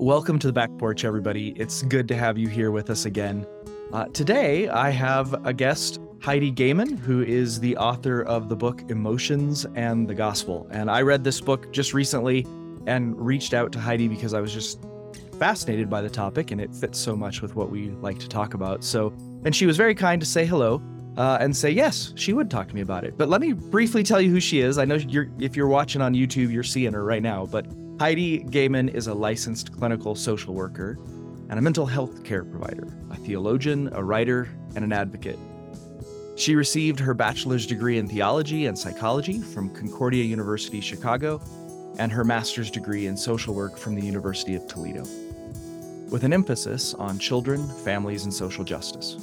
Welcome to the back porch, everybody. It's good to have you here with us again. Uh, today, I have a guest, Heidi Goehmann, who is the author of the book Emotions and the Gospel. And I read this book just recently and reached out to Heidi because I was just fascinated by the topic and it fits so much with what we like to talk about. So, and she was very kind to say hello uh, and say yes, she would talk to me about it. But let me briefly tell you who she is. I know you're if you're watching on YouTube, you're seeing her right now. But Heidi Goehmann is a licensed clinical social worker and a mental health care provider, a theologian, a writer, and an advocate. She received her bachelor's degree in theology and psychology from Concordia University Chicago and her master's degree in social work from the University of Toledo, with an emphasis on children, families, and social justice.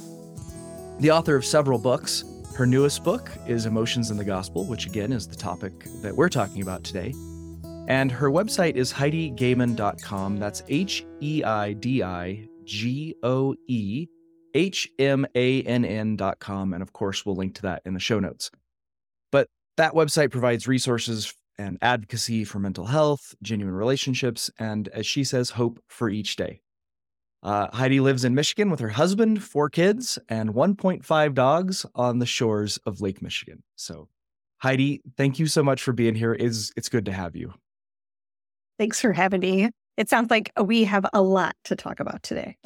The author of several books, her newest book is Emotions in the Gospel, which again is the topic that we're talking about today. And her website is HeidiGoehmann.com. That's H E I D I G O E H M A N N.com. And of course, we'll link to that in the show notes. But that website provides resources and advocacy for mental health, genuine relationships, and as she says, hope for each day. Uh, Heidi lives in Michigan with her husband, four kids, and 1.5 dogs on the shores of Lake Michigan. So, Heidi, thank you so much for being here. It's, it's good to have you. Thanks for having me. It sounds like we have a lot to talk about today.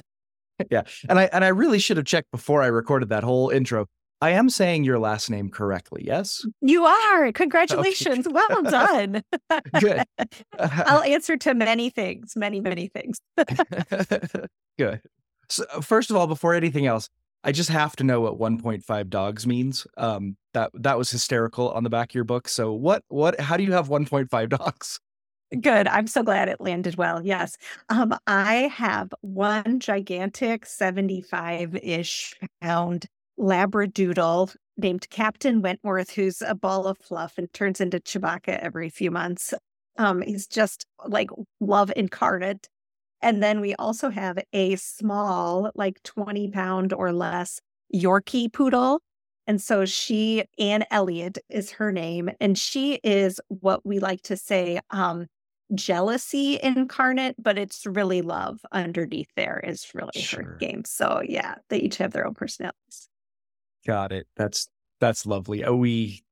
yeah. And I and I really should have checked before I recorded that whole intro. I am saying your last name correctly, yes? You are. Congratulations. Okay. Well done. Good. I'll answer to many things, many, many things. Good. So, first of all, before anything else, I just have to know what 1.5 dogs means. Um, that that was hysterical on the back of your book. So, what what? How do you have 1.5 dogs? Good. I'm so glad it landed well. Yes. Um, I have one gigantic 75 ish pound Labradoodle named Captain Wentworth, who's a ball of fluff and turns into Chewbacca every few months. Um, he's just like love incarnate. And then we also have a small, like 20 pound or less Yorkie poodle. And so she, Anne Elliott is her name, and she is what we like to say um, jealousy incarnate, but it's really love underneath there is really sure. her game. So yeah, they each have their own personalities. Got it. That's that's lovely. Oh, we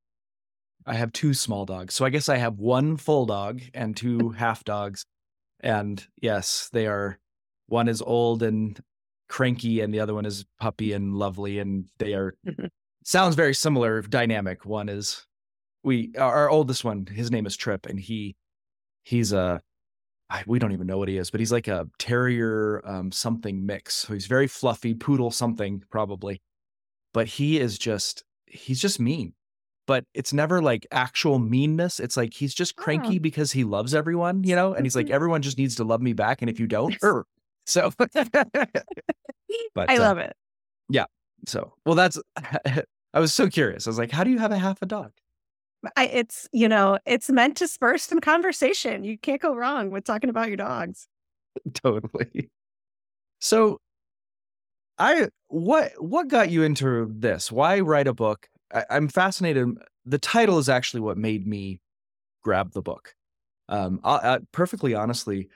I have two small dogs. So I guess I have one full dog and two half dogs. And yes, they are one is old and cranky and the other one is puppy and lovely and they are mm-hmm. sounds very similar dynamic. One is we our oldest one, his name is Trip and he he's a we don't even know what he is, but he's like a terrier um, something mix. So he's very fluffy, poodle something probably. But he is just he's just mean. But it's never like actual meanness. It's like he's just cranky oh. because he loves everyone, you know? And he's like, everyone just needs to love me back. And if you don't, er. so but I uh, love uh, it. Yeah. So well that's I was so curious. I was like, how do you have a half a dog? I, it's you know it's meant to spur some conversation. You can't go wrong with talking about your dogs. totally. So, I what what got you into this? Why write a book? I, I'm fascinated. The title is actually what made me grab the book. Um, I, I, perfectly honestly,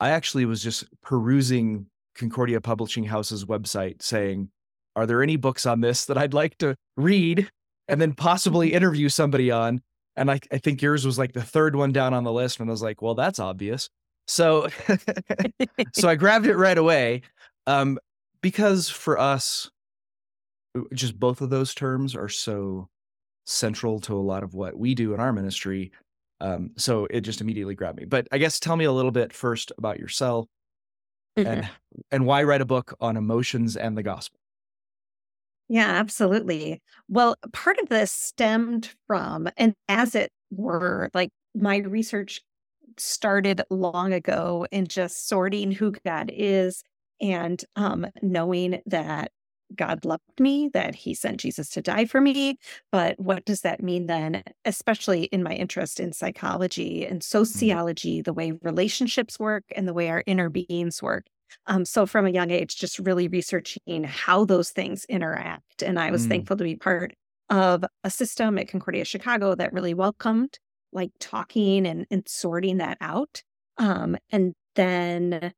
I actually was just perusing Concordia Publishing House's website, saying, "Are there any books on this that I'd like to read?" And then possibly interview somebody on. And I, I think yours was like the third one down on the list. And I was like, well, that's obvious. So, so I grabbed it right away. Um, because for us, just both of those terms are so central to a lot of what we do in our ministry. Um, so it just immediately grabbed me. But I guess tell me a little bit first about yourself mm-hmm. and and why write a book on emotions and the gospel. Yeah, absolutely. Well, part of this stemmed from, and as it were, like my research started long ago in just sorting who God is and um, knowing that God loved me, that he sent Jesus to die for me. But what does that mean then, especially in my interest in psychology and mm-hmm. sociology, the way relationships work and the way our inner beings work? Um, so from a young age, just really researching how those things interact. And I was mm. thankful to be part of a system at Concordia Chicago that really welcomed like talking and, and sorting that out. Um, and then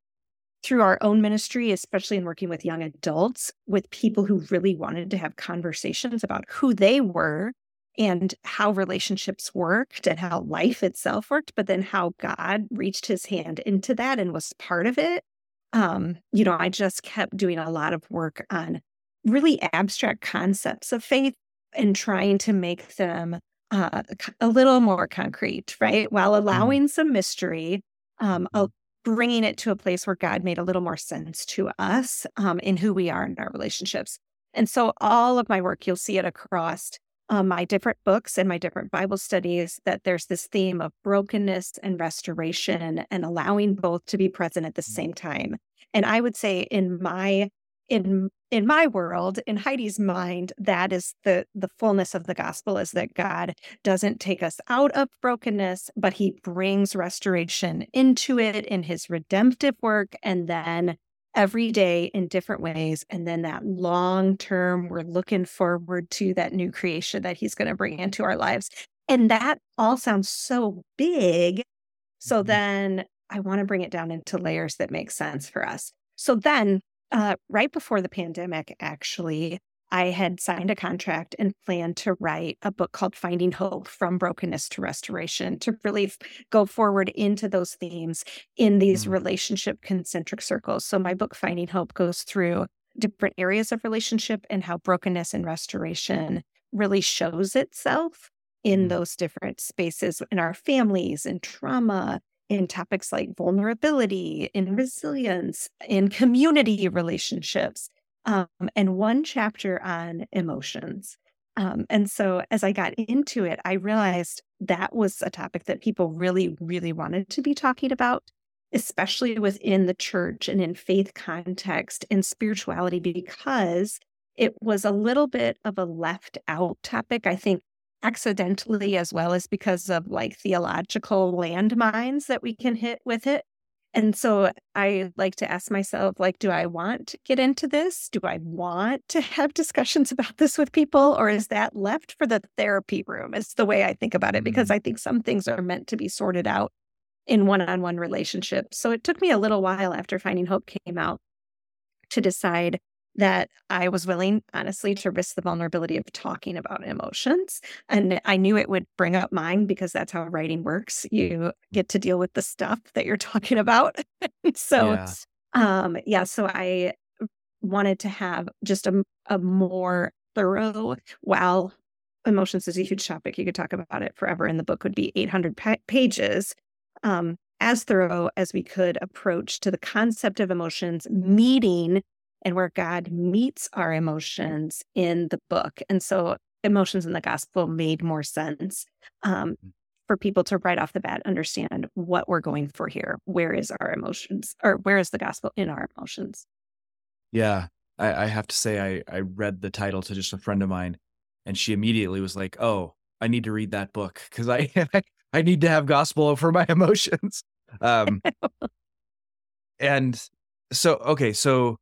through our own ministry, especially in working with young adults, with people who really wanted to have conversations about who they were and how relationships worked and how life itself worked, but then how God reached his hand into that and was part of it. Um, you know, I just kept doing a lot of work on really abstract concepts of faith and trying to make them uh, a little more concrete, right? While mm-hmm. allowing mm. some mystery, um, bringing it to a place where God made a little more sense to us um, in who we are in our relationships. And so, all of my work, you'll see it across um, my different books and my different Bible studies that there's this theme of brokenness and restoration and allowing both to be present at the mm. same time. And I would say, in my in in my world in heidi's mind that is the the fullness of the gospel is that god doesn't take us out of brokenness but he brings restoration into it in his redemptive work and then every day in different ways and then that long term we're looking forward to that new creation that he's going to bring into our lives and that all sounds so big so mm-hmm. then i want to bring it down into layers that make sense for us so then uh, right before the pandemic, actually, I had signed a contract and planned to write a book called Finding Hope from Brokenness to Restoration to really go forward into those themes in these mm. relationship concentric circles. So, my book, Finding Hope, goes through different areas of relationship and how brokenness and restoration really shows itself in mm. those different spaces in our families and trauma in topics like vulnerability, in resilience, in community relationships, um, and one chapter on emotions. Um, and so as I got into it, I realized that was a topic that people really, really wanted to be talking about, especially within the church and in faith context and spirituality, because it was a little bit of a left out topic. I think accidentally as well as because of like theological landmines that we can hit with it. And so I like to ask myself, like, do I want to get into this? Do I want to have discussions about this with people? Or is that left for the therapy room? Is the way I think about it, because mm-hmm. I think some things are meant to be sorted out in one on one relationships. So it took me a little while after Finding Hope came out to decide that I was willing, honestly, to risk the vulnerability of talking about emotions. And I knew it would bring up mine because that's how writing works. You get to deal with the stuff that you're talking about. so, yeah. um, yeah, so I wanted to have just a, a more thorough, while emotions is a huge topic, you could talk about it forever, and the book would be 800 pa- pages. Um, as thorough as we could approach to the concept of emotions meeting and where God meets our emotions in the book. And so emotions in the gospel made more sense um, mm. for people to right off the bat understand what we're going for here. Where is our emotions or where is the gospel in our emotions? Yeah. I, I have to say, I, I read the title to just a friend of mine and she immediately was like, oh, I need to read that book because I, I need to have gospel over my emotions. Um, and so, okay. So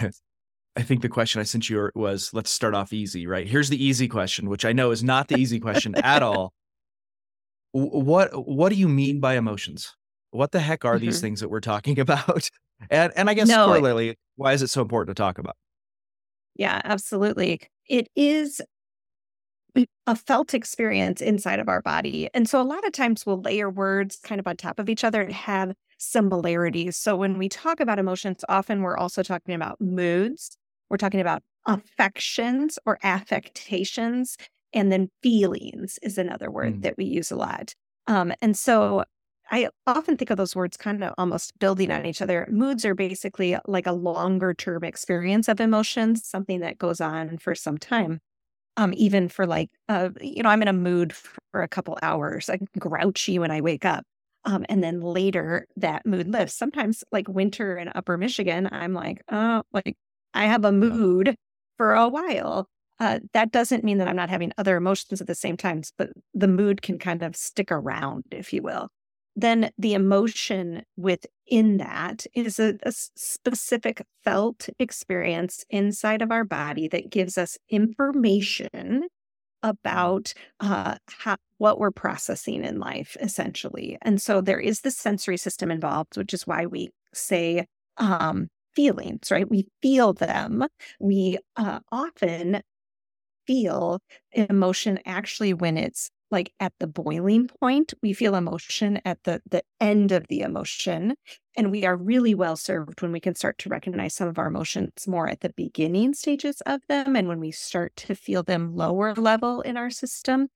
I think the question I sent you was let's start off easy, right? Here's the easy question, which I know is not the easy question at all. What what do you mean by emotions? What the heck are mm-hmm. these things that we're talking about? And and I guess no, corollary, why is it so important to talk about? Yeah, absolutely. It is a felt experience inside of our body. And so a lot of times we'll layer words kind of on top of each other and have similarities. So when we talk about emotions, often we're also talking about moods, we're talking about affections or affectations, and then feelings is another word mm. that we use a lot. Um, and so I often think of those words kind of almost building on each other. Moods are basically like a longer term experience of emotions, something that goes on for some time. Um, even for like, uh, you know, I'm in a mood for a couple hours. I'm grouchy when I wake up. Um, and then later that mood lifts. Sometimes, like winter in upper Michigan, I'm like, oh, like I have a mood for a while. Uh, that doesn't mean that I'm not having other emotions at the same time, but the mood can kind of stick around, if you will. Then the emotion within that is a, a specific felt experience inside of our body that gives us information about uh, how, what we're processing in life, essentially. And so there is this sensory system involved, which is why we say um, feelings, right? We feel them. We uh, often feel emotion actually when it's like at the boiling point. We feel emotion at the the end of the emotion. And we are really well served when we can start to recognize some of our emotions more at the beginning stages of them and when we start to feel them lower level in our system.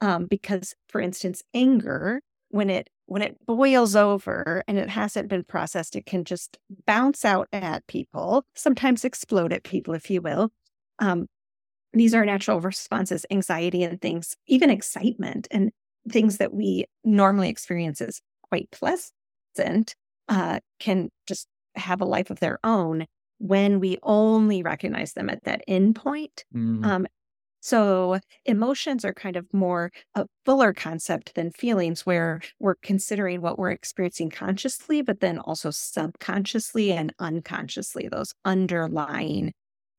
Um, because, for instance, anger, when it when it boils over and it hasn't been processed, it can just bounce out at people, sometimes explode at people, if you will. Um, these are natural responses, anxiety and things, even excitement and things that we normally experience as quite pleasant uh, can just have a life of their own when we only recognize them at that end point. Mm. Um, so emotions are kind of more a fuller concept than feelings, where we're considering what we're experiencing consciously, but then also subconsciously and unconsciously, those underlying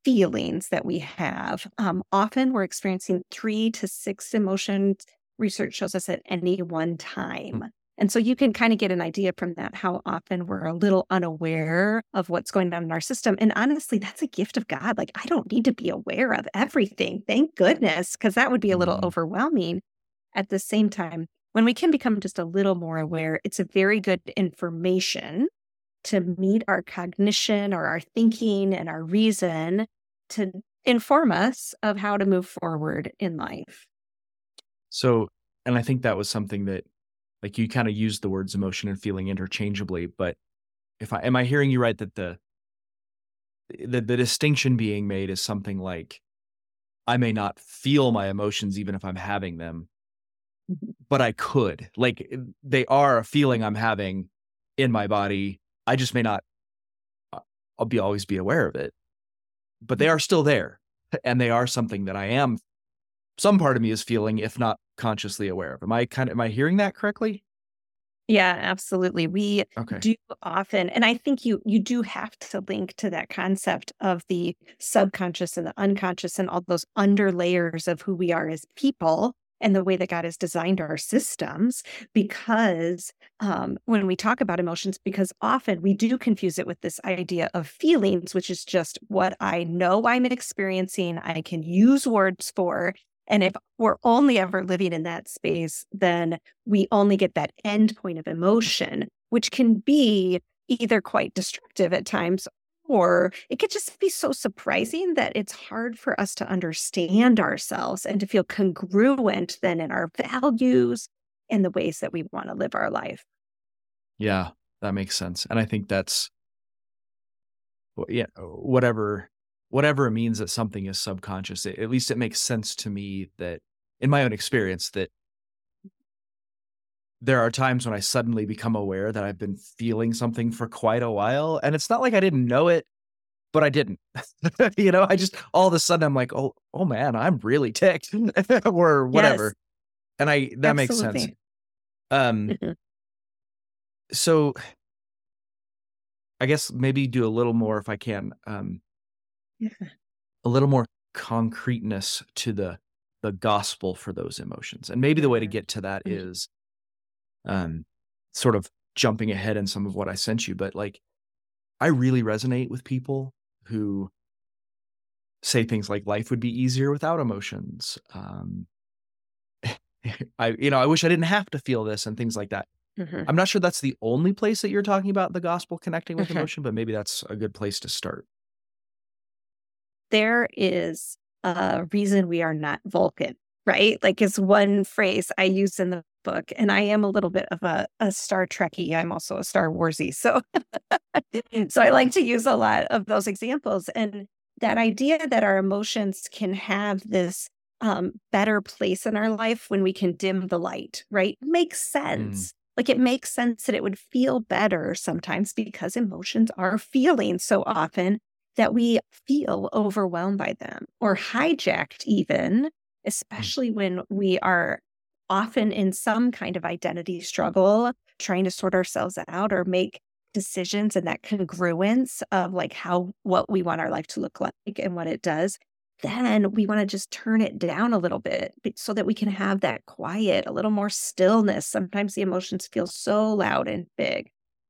feelings that we have. Um, often we're experiencing three to six emotions, research shows us at any one time. And so you can kind of get an idea from that how often we're a little unaware of what's going on in our system. And honestly, that's a gift of God. Like, I don't need to be aware of everything. Thank goodness, because that would be a little mm-hmm. overwhelming. At the same time, when we can become just a little more aware, it's a very good information to meet our cognition or our thinking and our reason to inform us of how to move forward in life. So, and I think that was something that like you kind of used the words emotion and feeling interchangeably, but if I am I hearing you right that the the the distinction being made is something like I may not feel my emotions even if I'm having them, mm-hmm. but I could. Like they are a feeling I'm having in my body. I just may not uh, I'll be always be aware of it. But they mm-hmm. are still there. And they are something that I am some part of me is feeling, if not consciously aware of. Am I kind of am I hearing that correctly? Yeah, absolutely. We okay. do often, and I think you you do have to link to that concept of the subconscious and the unconscious and all those under layers of who we are as people and the way that God has designed our systems. Because um, when we talk about emotions, because often we do confuse it with this idea of feelings, which is just what I know I'm experiencing, I can use words for, and if we're only ever living in that space, then we only get that end point of emotion, which can be either quite destructive at times or it could just be so surprising that it's hard for us to understand ourselves and to feel congruent then in our values and the ways that we want to live our life. Yeah, that makes sense. And I think that's yeah, whatever whatever it means that something is subconscious, it, at least it makes sense to me that in my own experience that there are times when I suddenly become aware that I've been feeling something for quite a while. And it's not like I didn't know it, but I didn't. you know, I just all of a sudden I'm like, oh, oh man, I'm really ticked or whatever. Yes. And I that Absolutely. makes sense. Um mm-hmm. so I guess maybe do a little more if I can. Um yeah. a little more concreteness to the the gospel for those emotions. And maybe the way to get to that mm-hmm. is um sort of jumping ahead in some of what I sent you, but like I really resonate with people who say things like life would be easier without emotions. Um I you know, I wish I didn't have to feel this and things like that. Mm-hmm. I'm not sure that's the only place that you're talking about the gospel connecting with mm-hmm. emotion, but maybe that's a good place to start there is a reason we are not Vulcan, right? Like it's one phrase I use in the book, and I am a little bit of a, a Star Trekkie. I'm also a Star Warsy, so so I like to use a lot of those examples. And that idea that our emotions can have this um, better place in our life when we can dim the light, right? Makes mm. sense. Mm. Like it makes sense that it would feel better sometimes because emotions are feeling so often that we feel overwhelmed by them or hijacked, even, mm. especially when we are often in some kind of identity struggle, trying to sort ourselves out or make decisions and that congruence of like how what we want our life to look like and what it does then we want to just turn it down a little bit so that we can have that quiet, a little more stillness. Sometimes the emotions feel so loud and big.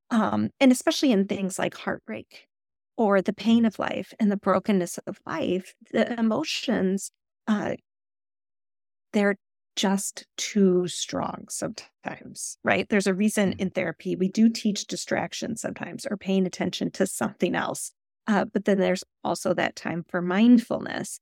Um, and especially in things like heartbreak or the pain of life and the brokenness of life, the emotions, uh, they're just too strong sometimes, right? There's a reason mm. in therapy we do teach distraction sometimes or paying attention to something else. Uh, but then there's also that time for mindfulness.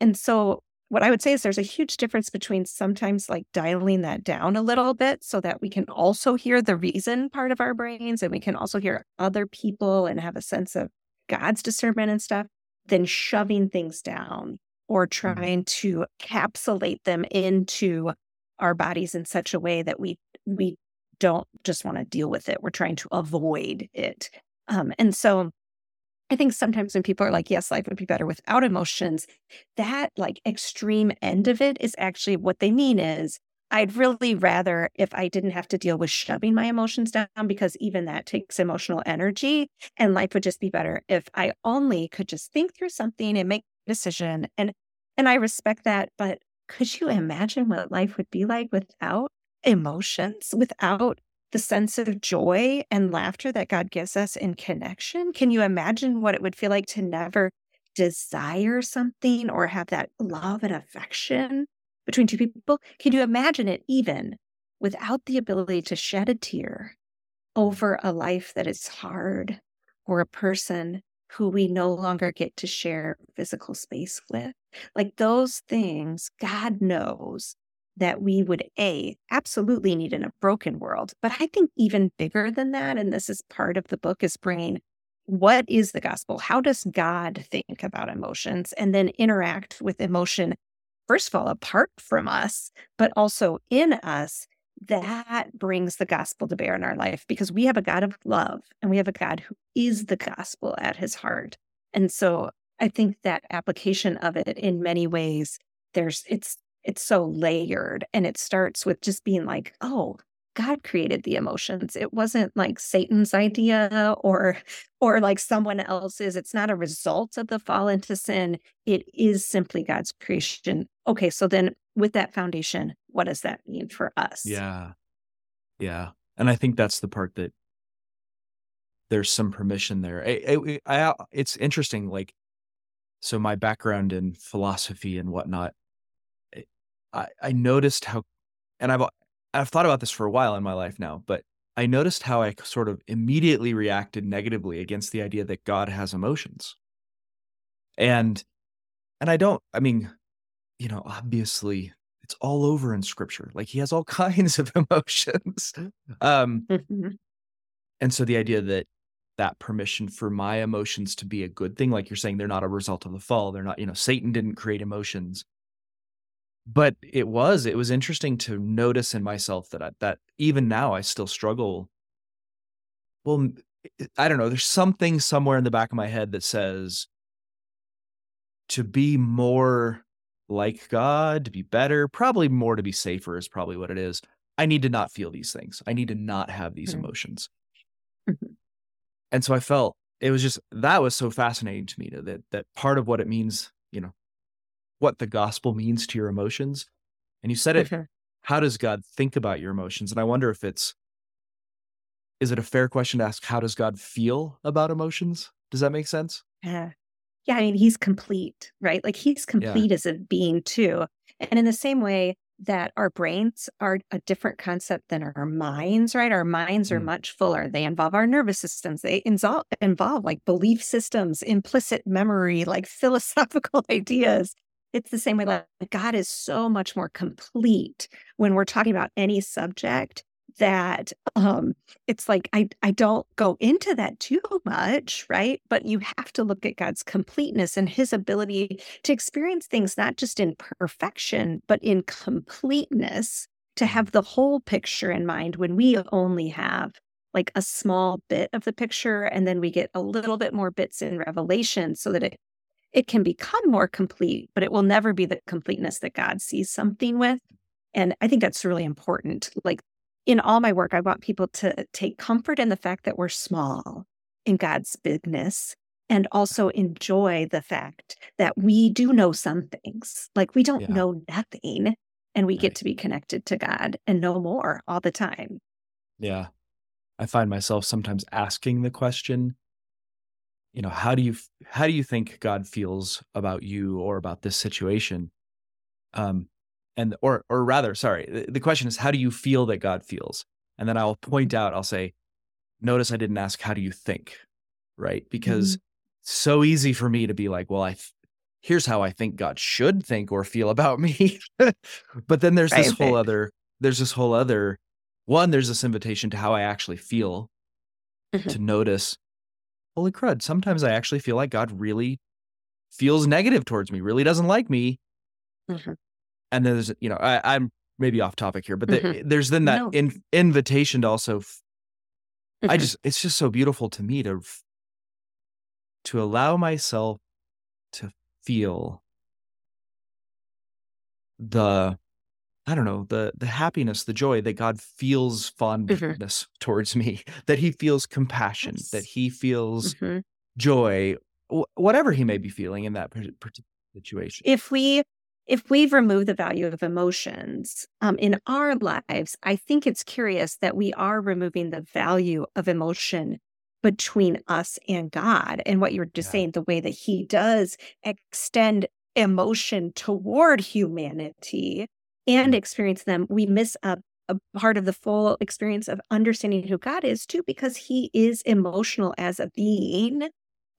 And so, what I would say is there's a huge difference between sometimes like dialing that down a little bit so that we can also hear the reason part of our brains and we can also hear other people and have a sense of God's discernment and stuff, than shoving things down or trying to capsulate them into our bodies in such a way that we we don't just want to deal with it. We're trying to avoid it. Um, and so I think sometimes when people are like, yes, life would be better without emotions, that like extreme end of it is actually what they mean is I'd really rather if I didn't have to deal with shoving my emotions down because even that takes emotional energy and life would just be better if I only could just think through something and make decision. And and I respect that, but could you imagine what life would be like without emotions, without the sense of joy and laughter that God gives us in connection. Can you imagine what it would feel like to never desire something or have that love and affection between two people? Can you imagine it even without the ability to shed a tear over a life that is hard or a person who we no longer get to share physical space with? Like those things, God knows that we would a absolutely need in a broken world but i think even bigger than that and this is part of the book is bringing what is the gospel how does god think about emotions and then interact with emotion first of all apart from us but also in us that brings the gospel to bear in our life because we have a god of love and we have a god who is the gospel at his heart. And so i think that application of it in many ways there's it's it's so layered and it starts with just being like oh god created the emotions. It wasn't like satan's idea or or like someone else's. It's not a result of the fall into sin. It is simply god's creation. Okay so then with that foundation what does that mean for us? Yeah. Yeah and i think that's the part that there's some permission there. I, I, I, uh, it's interesting like so my background in philosophy and whatnot I, I noticed how, and I've I've thought about this for a while in my life now, but I noticed how I sort of immediately reacted negatively against the idea that God has emotions. And and I don't I mean, you know, obviously it's all over in scripture. Like he has all kinds of emotions. Um mm-hmm. and so the idea that that permission for my emotions to be a good thing like you're saying they're not a result of the fall, they're not, you know, Satan didn't create emotions but it was it was interesting to notice in myself that I, that even now I still struggle. Well, I don't know. There's something somewhere in the back of my head that says to be more like God, to be better, probably more to be safer is probably what it is. I need to not feel these things. I need to not have these mm-hmm. emotions. Mm-hmm. And so I felt it was just that was so fascinating to me that that part of what it means, you know, what the gospel means to your emotions. And you said it, mm-hmm. how does God think about your emotions? And I wonder if it's, is it a fair question to ask, how does God feel about emotions? Does that make sense? Yeah. Yeah. I mean, he's complete, right? Like he's complete yeah. as a being too. And in the same way, that our brains are a different concept than our minds, right? Our minds are mm. much fuller. They involve our nervous systems. They involve, involve like belief systems, implicit memory, like philosophical ideas. It's the same way, like God is so much more complete when we're talking about any subject that um it's like I I don't go into that too much, right? But you have to look at God's completeness and his ability to experience things not just in perfection, but in completeness, to have the whole picture in mind when we only have like a small bit of the picture and then we get a little bit more bits in revelation so that it it can become more complete, but it will never be the completeness that God sees something with. And I think that's really important. Like in all my work, I want people to take comfort in the fact that we're small in God's bigness and also enjoy the fact that we do know some things. Like we don't Yeah. know nothing and we get to be connected to God and know more all the time. Yeah. I find myself sometimes asking the question, you know, how do you how do you think God feels about you or about this situation? Um and or or rather, sorry, the, the question is how do you feel that God feels? And then I'll point out, I'll say, notice I didn't ask how do you think, right? Because it's so easy for me to be like, well, I th- here's how I think God should think or feel about me. but then there's this whole right. other there's this whole other one there's this invitation to how I actually feel Mhm. to notice holy crud sometimes I actually feel like God really feels negative towards me, really doesn't like me. Mhm. And then there's you know, I, I'm maybe off topic here, but the, Mhm. there's then that No. in, invitation to also f- I Mhm. just it's just so beautiful to me to f- to allow myself to feel the I don't know, the the happiness, the joy that God feels fondness towards me, that he feels compassion, that he feels Mhm. joy, wh- whatever he may be feeling in that particular situation. if we if we've removed the value of emotions um, in our lives i think it's curious that we are removing the value of emotion between us and god and what you're just Yeah. saying the way that he does extend emotion toward humanity and experience them we miss a, a part of the full experience of understanding who god is too because he is emotional as a being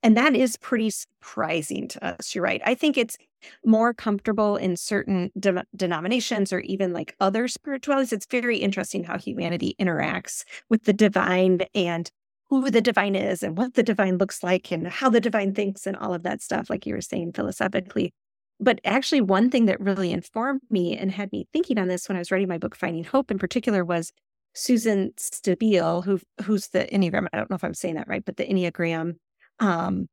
and that is pretty surprising to us. You're right. I think it's more comfortable in certain de- denominations or even like other spiritualities. It's very interesting how humanity interacts with the divine and who the divine is and what the divine looks like and how the divine thinks and all of that stuff, like you were saying philosophically. But actually, one thing that really informed me and had me thinking on this when I was writing my book, Finding Hope, in particular, was Susan Stabile, who who's the Enneagram. I don't know if I'm saying that right, but the Enneagram um,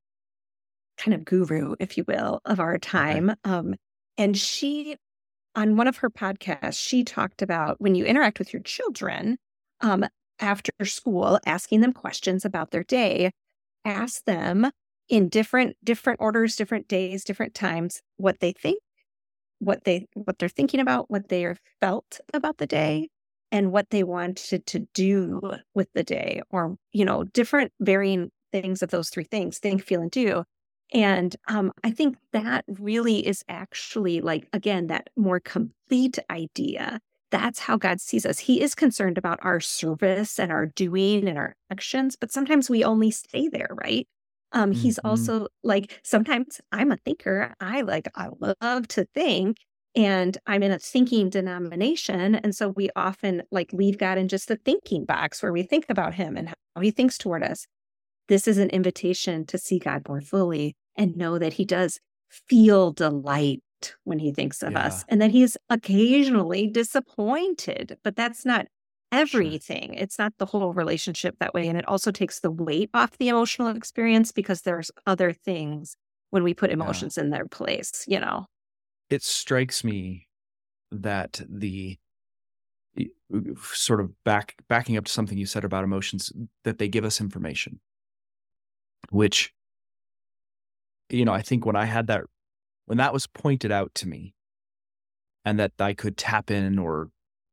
kind of guru, if you will, of our time. Um, and she, on one of her podcasts, she talked about when you interact with your children um, after school, asking them questions about their day, ask them in different different orders, different days, different times, what they think, what they what they're thinking about, what they are felt about the day, and what they wanted to do with the day, or you know, different varying things of those three things: think, feel, and do. And um, I think that really is actually like again that more complete idea. That's how God sees us. He is concerned about our service and our doing and our actions, but sometimes we only stay there, right? Um, he's Mhm. also like sometimes I'm a thinker. I like I love to think, and I'm in a thinking denomination, and so we often like leave God in just the thinking box where we think about Him and how He thinks toward us. This is an invitation to see God more fully and know that He does feel delight when He thinks of us, and that He's occasionally disappointed, but that's not everything. It's not the whole relationship that way. And it also takes the weight off the emotional experience because there's other things when we put Yeah. emotions in their place, you know? It strikes me that the sort of back backing up to something you said about emotions that they give us information which you know i think when i had that when that was pointed out to me and that i could tap in or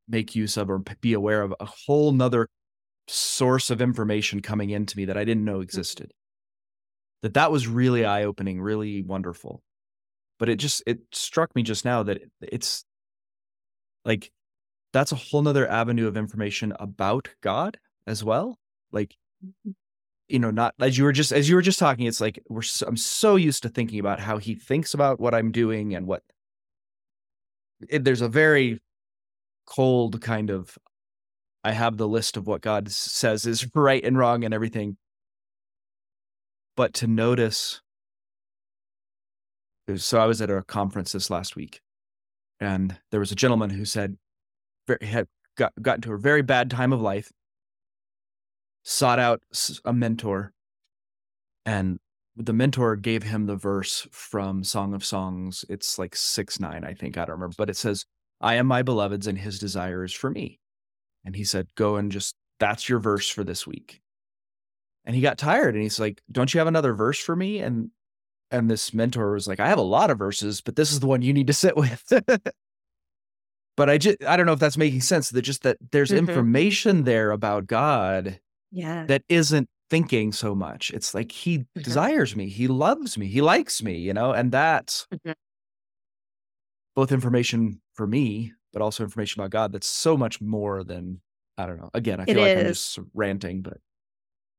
make use of or be aware of a whole nother source of information coming into me that i didn't know mm-hmm. existed. That that was really eye-opening really wonderful. But it just it struck me just now that it's like that's a whole nother avenue of information about god as well. Like mm-hmm. you know not as you were just as you were just talking it's like we're so, i'm so used to thinking about how he thinks about what i'm doing and what it, there's a very cold kind of i have the list of what god says is right and wrong and everything. But to notice so i was at a conference this last week and there was a gentleman who said very, had got, got into a very bad time of life sought out a mentor and the mentor gave him the verse from song of songs. It's like 6 9 i think i don't remember but it says i am my beloved's and his desire is for me and he said go and just that's your verse for this week and he got tired and he's like, Don't you have another verse for me? And and this mentor was like, I have a lot of verses, but this is the one you need to sit with. but I just I don't know if that's making sense. That just that there's mm-hmm. information there about God yeah. that isn't thinking so much. It's like he mm-hmm. desires me, he loves me, he likes me, you know, and that's mm-hmm. both information for me, but also information about God that's so much more than I don't know. Again, I feel it like is. I'm just ranting, but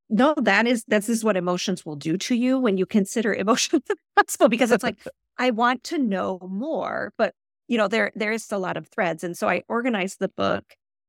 no, that is that's is what emotions will do to you when you consider emotions possible because it's like I want to know more, but you know there there is a lot of threads, and so I organized the book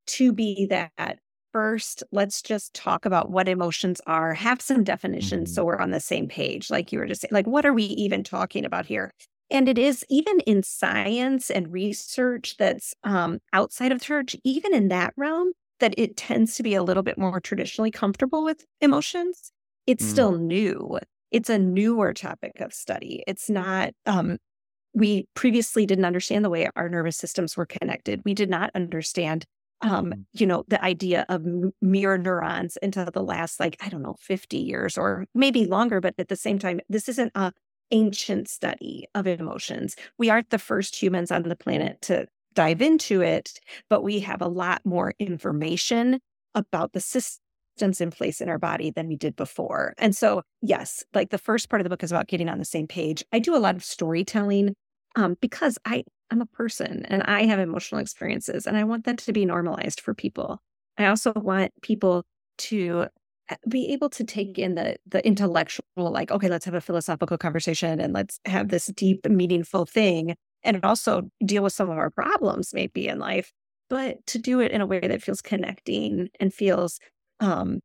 to be that first. Let's just talk about what emotions are, have some definitions, mm-hmm. so we're on the same page. Like you were just saying, like what are we even talking about here? And it is even in science and research that's um, outside of church, even in that realm, that it tends to be a little bit more traditionally comfortable with emotions. It's mm. still new. It's a newer topic of study. It's not, um, we previously didn't understand the way our nervous systems were connected. We did not understand, um, mm. you know, the idea of mirror neurons into the last, like, I don't know, 50 years or maybe longer. But at the same time, this isn't a ancient study of emotions. We aren't the first humans on the planet to dive into it, but we have a lot more information about the systems in place in our body than we did before. And so, yes, like the first part of the book is about getting on the same page. I do a lot of storytelling um, because I I'm a person and I have emotional experiences and I want that to be normalized for people. I also want people to be able to take in the the intellectual like okay let's have a philosophical conversation and let's have this deep meaningful thing and also deal with some of our problems maybe in life, but to do it in a way that feels connecting and feels um,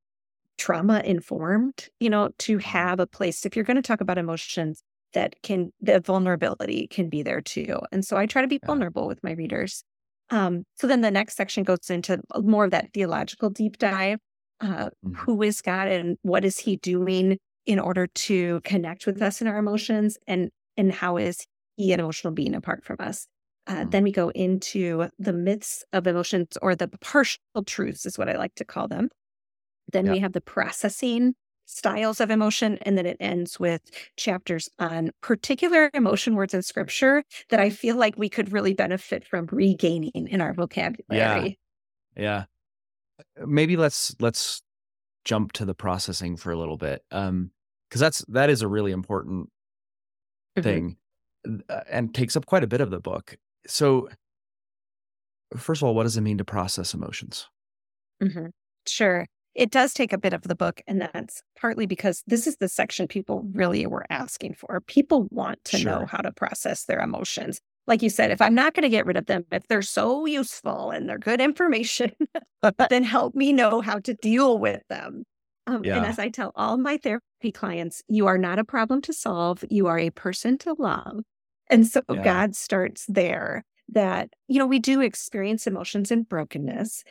trauma informed, you know, to mm-hmm. have a place, if you're going to talk about emotions, that can, the vulnerability can be there too. And so I try to be vulnerable with my readers. Um, so then the next section goes into more of that theological deep dive. Uh, mm-hmm. who is God and what is he doing in order to connect with us in our emotions and and how is He an emotional being apart from us. Uh, mm-hmm. Then we go into the myths of emotions or the partial truths, is what I like to call them. Then yeah. we have the processing styles of emotion. And then it ends with chapters on particular emotion words in scripture that I feel like we could really benefit from regaining in our vocabulary. Yeah. Yeah. Maybe let's let's jump to the processing for a little bit. Um, because that's that is a really important mm-hmm. thing. Uh, and takes up quite a bit of the book. So, first of all, what does it mean to process emotions? Mm-hmm. Sure. It does take a bit of the book, and that's partly because this is the section people really were asking for. People want to sure. know how to process their emotions. Like you said, if I'm not going to get rid of them, if they're so useful and they're good information, then help me know how to deal with them. Um, yeah. And as I tell all my therapy clients, you are not a problem to solve. You are a person to love. And so yeah. God starts there that, you know, we do experience emotions and brokenness.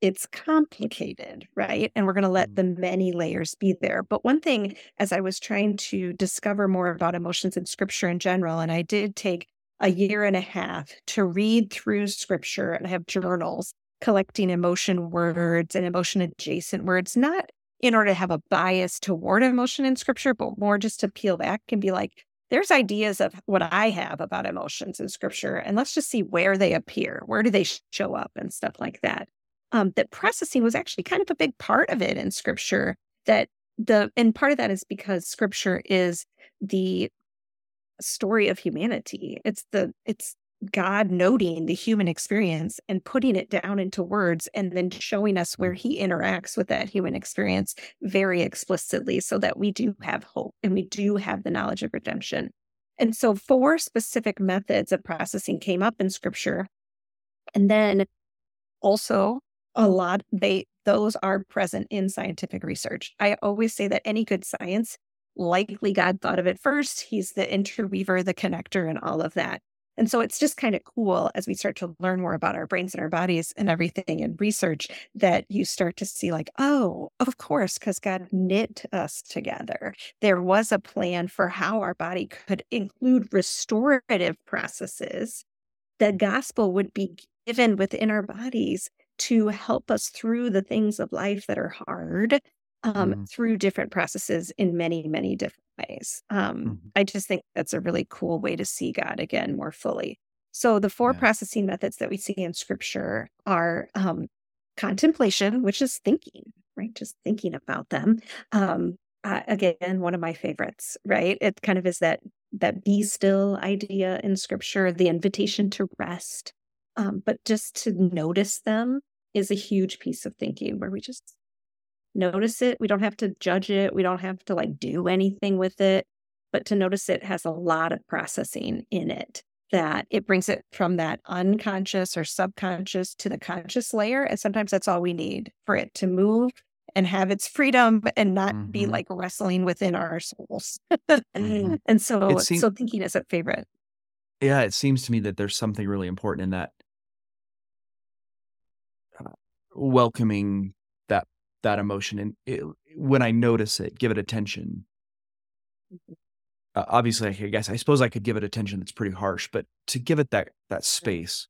It's complicated, right? And we're going to let mm-hmm. the many layers be there. But one thing, as I was trying to discover more about emotions in scripture in general, and I did take a year and a half to read through scripture and have journals collecting emotion words and emotion adjacent words, not in order to have a bias toward emotion in scripture, but more just to peel back and be like, there's ideas of what I have about emotions in scripture, and let's just see where they appear. Where do they show up and stuff like that? Um, that processing was actually kind of a big part of it in scripture. That the, and part of that is because scripture is the story of humanity. It's the, it's God noting the human experience and putting it down into words and then showing us where he interacts with that human experience very explicitly so that we do have hope and we do have the knowledge of redemption. And so, four specific methods of processing came up in scripture. And then also, a lot, they, those are present in scientific research. I always say that any good science, likely God thought of it first. He's the interweaver, the connector, and all of that. And so it's just kind of cool as we start to learn more about our brains and our bodies and everything and research that you start to see, like, oh, of course, because God knit us together. There was a plan for how our body could include restorative processes. The gospel would be given within our bodies to help us through the things of life that are hard um, mm. through different processes in many, many different ways. Um, mm. I just think that's a really cool way to see God again more fully. So, the four yeah. processing methods that we see in scripture are um, contemplation, which is thinking, right? Just thinking about them. Um, uh, again, one of my favorites, right? It kind of is that that be still idea in scripture, the invitation to rest, um, but just to notice them is a huge piece of thinking where we just notice it. We don't have to judge it. We don't have to like do anything with it, but to notice it has a lot of processing in it that it brings it from that unconscious or subconscious to the conscious layer. And sometimes that's all we need for it to move and have its freedom and not mm-hmm. be like wrestling within our souls. mm-hmm. And so, seems, so thinking is a favorite. Yeah, it seems to me that there's something really important in that uh, welcoming that emotion and it, when I notice it, give it attention. Mm-hmm uh, obviously, I guess I suppose I could give it attention that's pretty harsh, but to give it that that space,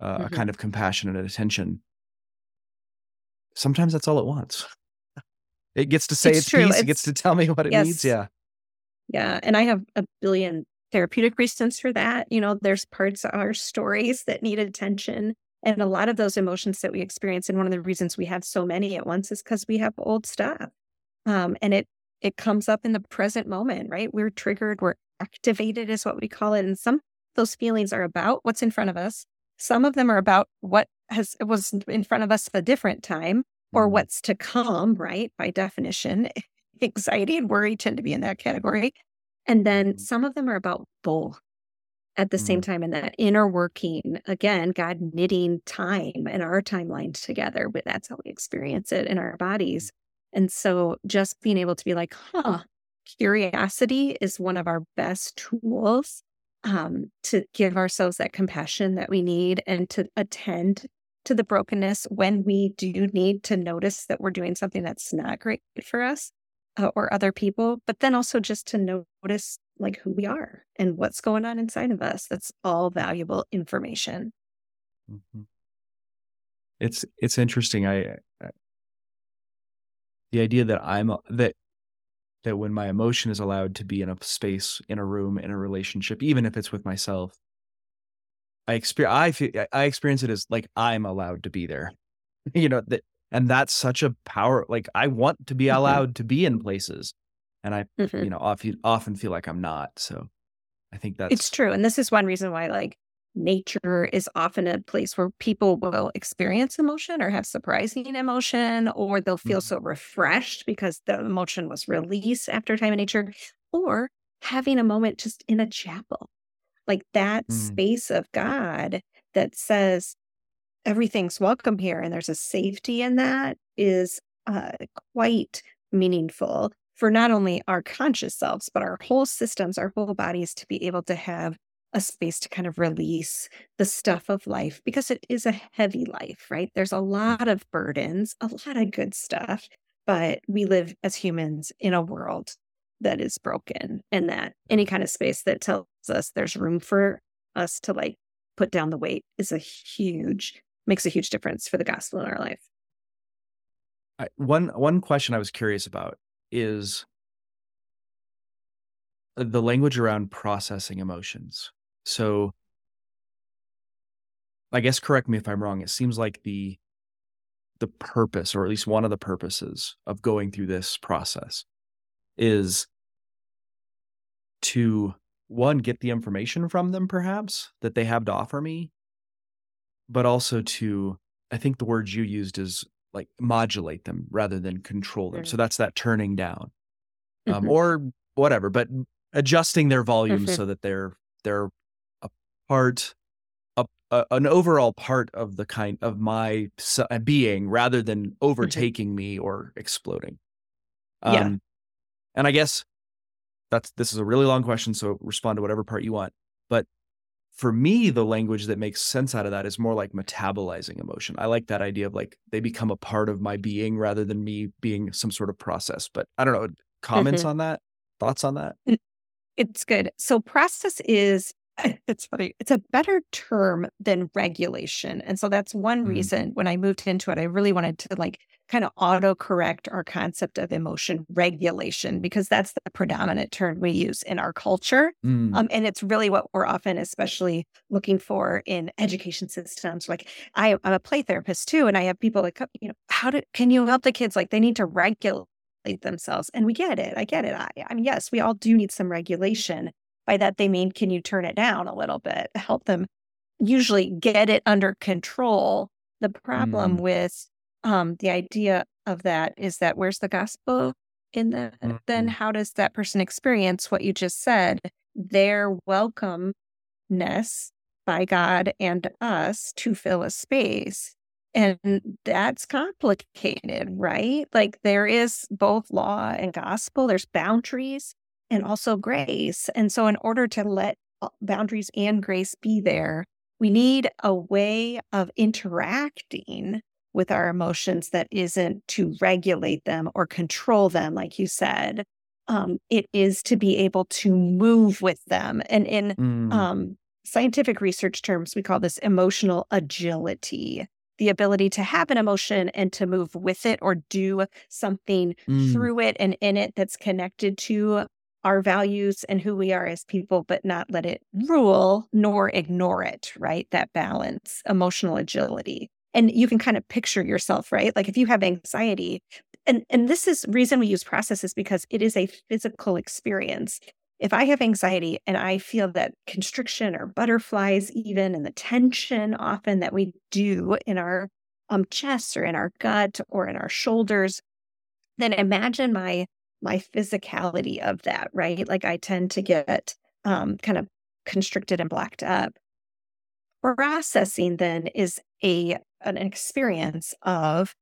uh, mm-hmm. a kind of compassionate attention, sometimes that's all it wants. It gets to say it's, its true. piece. It's, it gets to tell me what it yes. needs. Yeah, yeah. And I have a billion therapeutic reasons for that. You know, there's parts of our stories that need attention. And a lot of those emotions that we experience, and one of the reasons we have so many at once is because we have old stuff. Um, and it it comes up in the present moment, right? We're triggered, we're activated, is what we call it. And some those feelings are about what's in front of us. Some of them are about what has was in front of us a different time or mm-hmm. what's to come, right? By definition, anxiety and worry tend to be in that category. And then mm-hmm. some of them are about both at the mm-hmm. same time. And that inner working, again, God knitting time and our timeline together, but that's how we experience it in our bodies. And so just being able to be like, huh, curiosity is one of our best tools um, to give ourselves that compassion that we need and to attend to the brokenness when we do need to notice that we're doing something that's not great for us uh, or other people, but then also just to notice like who we are and what's going on inside of us. That's all valuable information. Mm-hmm. It's it's interesting. I the idea that I'm that that when my emotion is allowed to be in a space, in a room, in a relationship, even if it's with myself, I experience I feel, I experience it as like I'm allowed to be there. you know that, and that's such a power. Like I want to be mm-hmm. allowed to be in places, and I mm-hmm. you know often often feel like I'm not. So I think that's it's true, and this is one reason why like nature is often a place where people will experience emotion or have surprising emotion, or they'll feel mm-hmm. so refreshed because the emotion was released after time in nature, or having a moment just in a chapel, like that mm. space of God that says everything's welcome here and there's a safety in that is uh, quite meaningful for not only our conscious selves, but our whole systems, our whole bodies to be able to have a space to kind of release the stuff of life because it is a heavy life, right? There's a lot of burdens, a lot of good stuff, but we live as humans in a world that is broken and that any kind of space that tells us there's room for us to like put down the weight is a huge makes a huge difference for the gospel in our life. I, one one question I was curious about is the language around processing emotions. So I guess correct me if I'm wrong. It seems like the the purpose, or at least one of the purposes of going through this process is to one, get the information from them perhaps that they have to offer me, but also to I think the words you used is like modulate them rather than control them. So that's that turning down. Um, mm-hmm. or whatever, but adjusting their volume mm-hmm. so that they're they're a part a, a, an overall part of the kind of my uh, being rather than mm-hmm. overtaking mm-hmm. me or exploding um, yeah. and i guess that's this is a really long question so respond to whatever part you want but for me the language that makes sense out of that is more like metabolizing emotion. I like that idea of like they become a part of my being rather than me being some sort of process but i don't know comments mm-hmm. on that? Thoughts on that? It's good. So process is it's funny. It's a better term than regulation. And so that's one Mm. reason when I moved into it, I really wanted to like kind of autocorrect our concept of emotion regulation because that's the predominant term we use in our culture. Mm. Um, and it's really what we're often, especially looking for in education systems. Like I, I'm a play therapist too, and I have people like, you know, how do can you help the kids? Like they need to regulate themselves, and we get it. I get it. I, I mean, yes, we all do need some regulation. By that they mean, can you turn it down a little bit? Help them usually get it under control. The problem Mm. with um, the idea of that is that where's the gospel in that? Then Mhm. how does that person experience what you just said? Their welcomeness by God and us to fill a space. And that's complicated, right? Like there is both law and gospel, there's boundaries and also grace. And so, in order to let boundaries and grace be there, we need a way of interacting with our emotions that isn't to regulate them or control them, like you said. Um, it is to be able to move with them. And in Mm. um, scientific research terms, we call this emotional agility the ability to have an emotion and to move with it or do something Mm. through it and in it that's connected to our values and who we are as people, but not let it rule nor ignore it, right? That balance, emotional agility. And you can kind of picture yourself, right? Like if you have anxiety, and, and this is reason we use processes because it is a physical experience. If I have anxiety and I feel that constriction or butterflies, even and the tension often that we do in our um, chest or in our gut or in our shoulders, then imagine my my physicality of that, right? Like I tend to get um, kind of constricted and blocked up. Processing then is a an experience of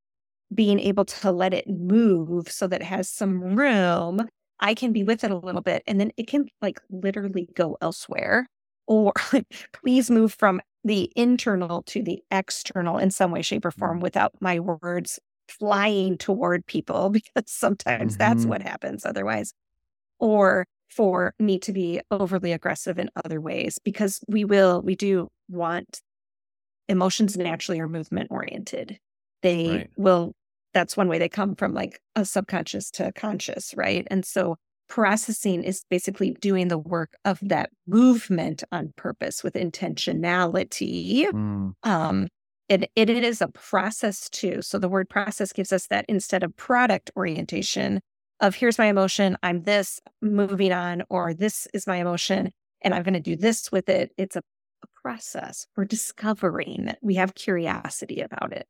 being able to let it move so that it has some room. I can be with it a little bit and then it can like literally go elsewhere. Or please move from the internal to the external in some way, shape, or form without my words flying toward people, because sometimes that's Mhm. what happens otherwise. Or for me to be overly aggressive in other ways, because we will, we do want emotions naturally are movement oriented. They Right. will, that's one way they come from like a subconscious to conscious, right? And so processing is basically doing the work of that movement on purpose with intentionality. Mm. Um, it, it, it is a process too. So the word process gives us that instead of product orientation of here's my emotion, I'm this, moving on, or this is my emotion, and I'm going to do this with it. It's a, a process. We're discovering. We have curiosity about it.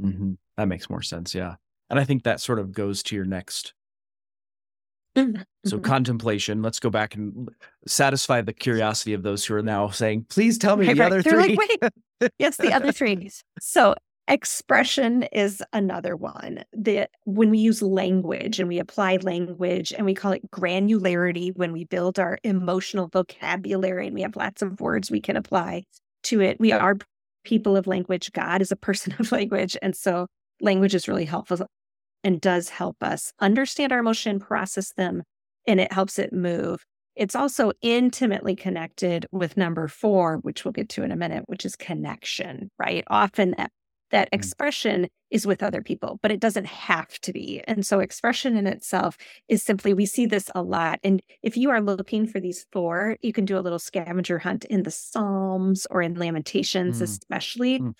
hmm That makes more sense. Yeah. And I think that sort of goes to your next. So, Mhm. contemplation, let's go back and satisfy the curiosity of those who are now saying, please tell me Right, the right. other They're three. like, wait, yes, the other three. So expression is another one. The when we use language and we apply language and we call it granularity when we build our emotional vocabulary and we have lots of words we can apply to it. We are people of language. God is a person of language. And so language is really helpful and does help us understand our emotion, process them, and it helps it move. It's also intimately connected with number four, which we'll get to in a minute, which is connection, right? Often that, that Mm. expression is with other people, but it doesn't have to be. And so expression in itself is simply, we see this a lot. And if you are looking for these four, you can do a little scavenger hunt in the Psalms or in Lamentations, Mm. especially. Mm.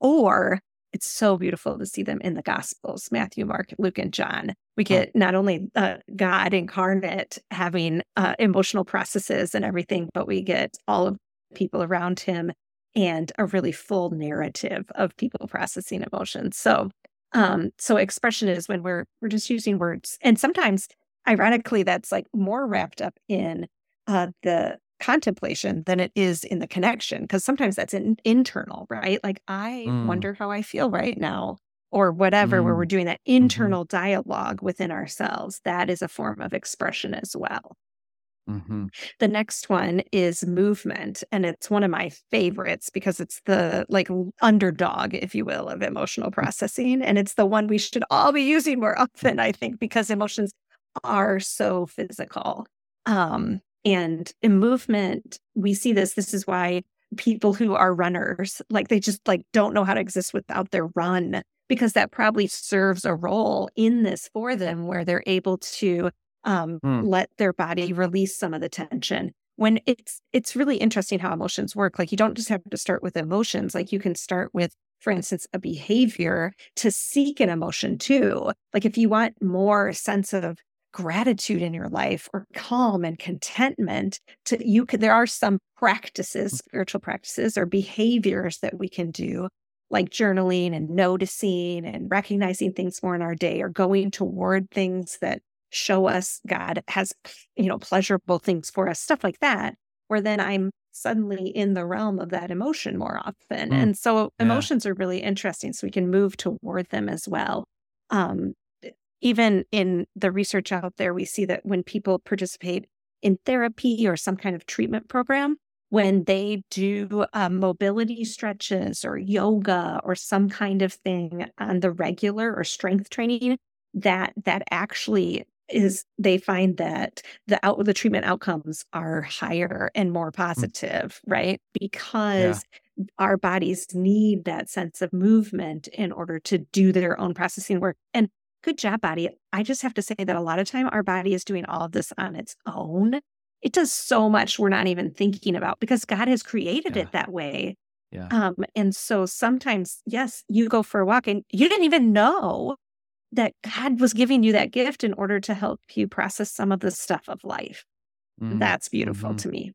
Or it's so beautiful to see them in the Gospels Matthew, Mark, Luke, and John. We get not only uh, God incarnate having uh, emotional processes and everything, but we get all of the people around him and a really full narrative of people processing emotions. So, um, so expression is when we're we're just using words, and sometimes, ironically, that's like more wrapped up in uh, the contemplation than it is in the connection because sometimes that's in, internal right like i Mm. wonder how i feel right now or whatever where Mm. we're doing that Mhm. internal dialogue within ourselves that is a form of expression as well hmm the next one is movement and it's one of my favorites because it's the like underdog if you will of emotional processing and it's the one we should all be using more often i think because emotions are so physical um And in movement, we see this. This is why people who are runners, like they just like don't know how to exist without their run because that probably serves a role in this for them where they're able to um, mm. let their body release some of the tension when it's it's really interesting how emotions work like you don't just have to start with emotions like you can start with for instance a behavior to seek an emotion too like if you want more sense of gratitude in your life or calm and contentment to you could there are some practices spiritual practices or behaviors that we can do like journaling and noticing and recognizing things more in our day or going toward things that show us God has, you know, pleasurable things for us, stuff like that, where then I'm suddenly in the realm of that emotion more often. Mm. And so yeah. emotions are really interesting. So we can move toward them as well. Um, even in the research out there, we see that when people participate in therapy or some kind of treatment program, when they do uh, mobility stretches or yoga or some kind of thing on the regular or strength training, that that actually is they find that the out the treatment outcomes are higher and more mm. positive, mm. right? Because yeah. our bodies need that sense of movement in order to do their own processing work. And good job, body. I just have to say that a lot of time our body is doing all of this on its own. It does so much we're not even thinking about because God has created yeah. it that way. Yeah. Um, and so sometimes, yes, you go for a walk and you didn't even know that God was giving you that gift in order to help you process some of the stuff of life. Mm-hmm. That's beautiful mm-hmm. to me.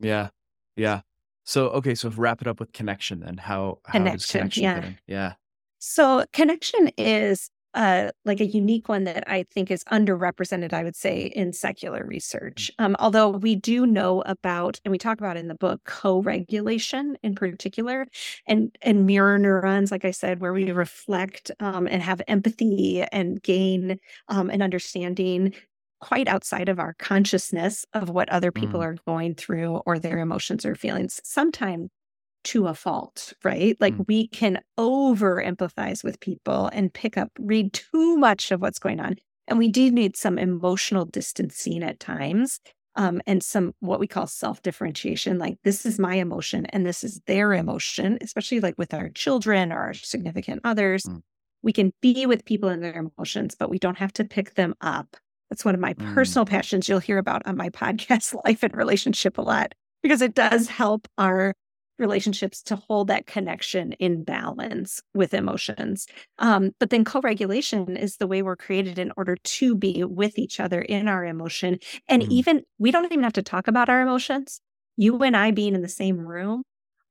Yeah. Yeah. So okay, so wrap it up with connection then. How how connection, connection yeah. Yeah. So connection is uh, like a unique one that I think is underrepresented, I would say, in secular research. Mm. Um, although we do know about, and we talk about in the book, co-regulation in particular, and and mirror neurons, like I said, where we reflect um, and have empathy and gain um, an understanding quite outside of our consciousness of what other people mm. are going through or their emotions or feelings. Sometimes to a fault, right? Like mm. we can over empathize with people and pick up, read too much of what's going on. And we do need some emotional distancing at times um, and some what we call self differentiation. Like, this is my emotion and this is their emotion, especially like with our children or our significant others. Mm. We can be with people in their emotions, but we don't have to pick them up. That's one of my mm. personal passions you'll hear about on my podcast, Life in Relationship, a lot because it does help our relationships to hold that connection in balance with emotions. Um, but then co regulation is the way we're created in order to be with each other in our emotion. And mm even we don't even have to talk about our emotions. You and I being in the same room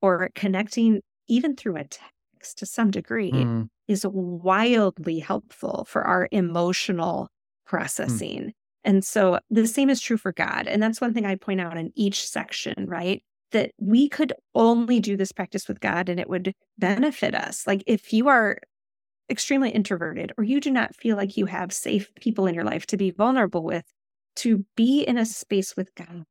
or connecting even through a text to some degree mm is wildly helpful for our emotional mm. processing. Mm. And so the same is true for God. And that's one thing I point out in each section, right? That we could only do this practice with God and it would benefit us. Like if you are extremely introverted or you do not feel like you have safe people in your life to be vulnerable with, to be in a space with God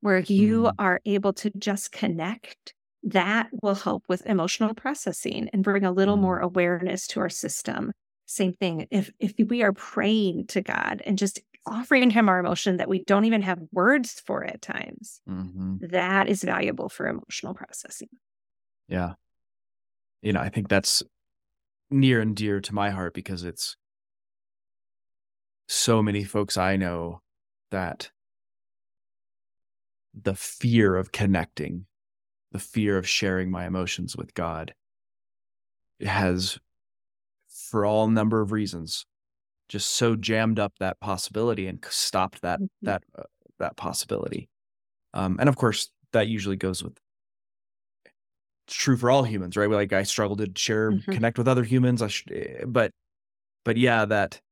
where you mm. are able to just connect, that will help with emotional processing and bring a little mm. more awareness to our system. Same thing. If if we are praying to God and just offering him our emotion that we don't even have words for at times, mm-hmm. that is valuable for emotional processing. Yeah. You know, I think that's near and dear to my heart because it's so many folks I know that the fear of connecting, the fear of sharing my emotions with God has, for all number of reasons, just so jammed up that possibility and stopped that mm-hmm. that uh, that possibility. Um, and of course, that usually goes with it's true for all humans, right? Like I struggle to share, mm-hmm. connect with other humans. I should, eh, but but yeah, that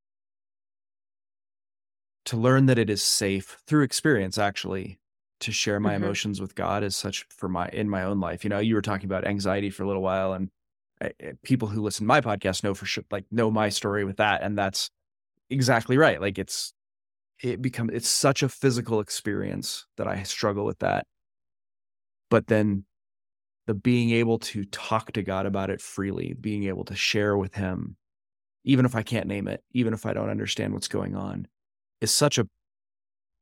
to learn that it is safe through experience, actually, to share my mm-hmm. emotions with God is such for my in my own life. You know, you were talking about anxiety for a little while, and I, eh, people who listen to my podcast know for sure, like know my story with that, and that's exactly right. Like it's it become it's such a physical experience that I struggle with that. But then the being able to talk to God about it freely, being able to share with him, even if I can't name it, even if I don't understand what's going on, is such a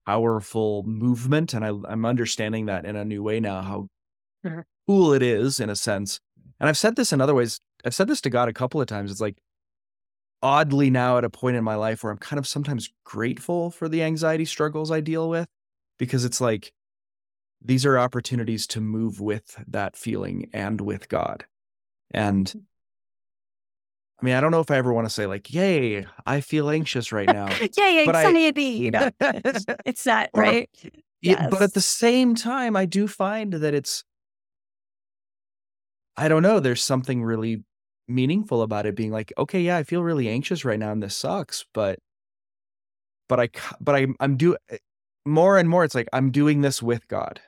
powerful movement. And I, I'm understanding that in a new way now, how Mhm. cool it is in a sense. And I've said this in other ways. I've said this to God a couple of times. It's like oddly now at a point in my life where I'm kind of sometimes grateful for the anxiety struggles I deal with because it's like these are opportunities to move with that feeling and with God. And mm-hmm. I mean, I don't know if I ever want to say like, "Yay, I feel anxious right now." Yay, But I- anxiety. No, it's, Or- right? Yeah, but at the same time, I do find that it's I don't know, there's something really meaningful about it being like, "Okay, yeah, I feel really anxious right now and this sucks, but but i but I I'm do eh, more and more it's like I'm doing this with God."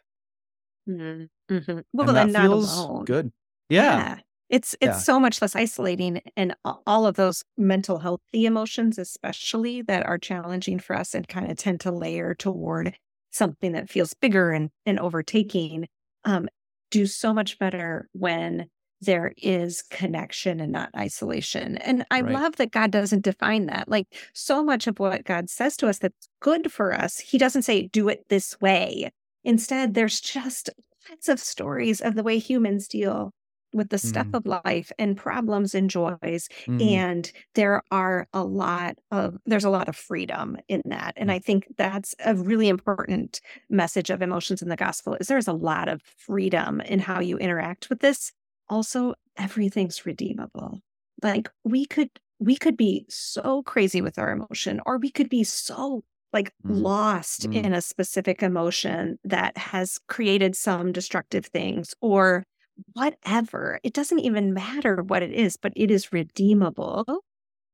Mhm, mhm. Well, and that and not feels alone. good. Yeah. It's it's Yeah. so much less isolating and all of those mental healthy emotions, especially that are challenging for us and kind of tend to layer toward something that feels bigger and, and overtaking, um, do so much better when there is connection and not isolation. And I Right. love that God doesn't define that. Like so much of what God says to us that's good for us, He doesn't say, do it this way. Instead, there's just lots of stories of the way humans deal with the stuff Mm. of life and problems and joys Mhm. and there are a lot of there's a lot of freedom in that and Mm. i think that's a really important message of emotions in the gospel is there's a lot of freedom in how you interact with this also everything's redeemable like we could we could be so crazy with our emotion or we could be so like Mm. lost Mm. in a specific emotion that has created some destructive things or whatever. It doesn't even matter what it is, but it is redeemable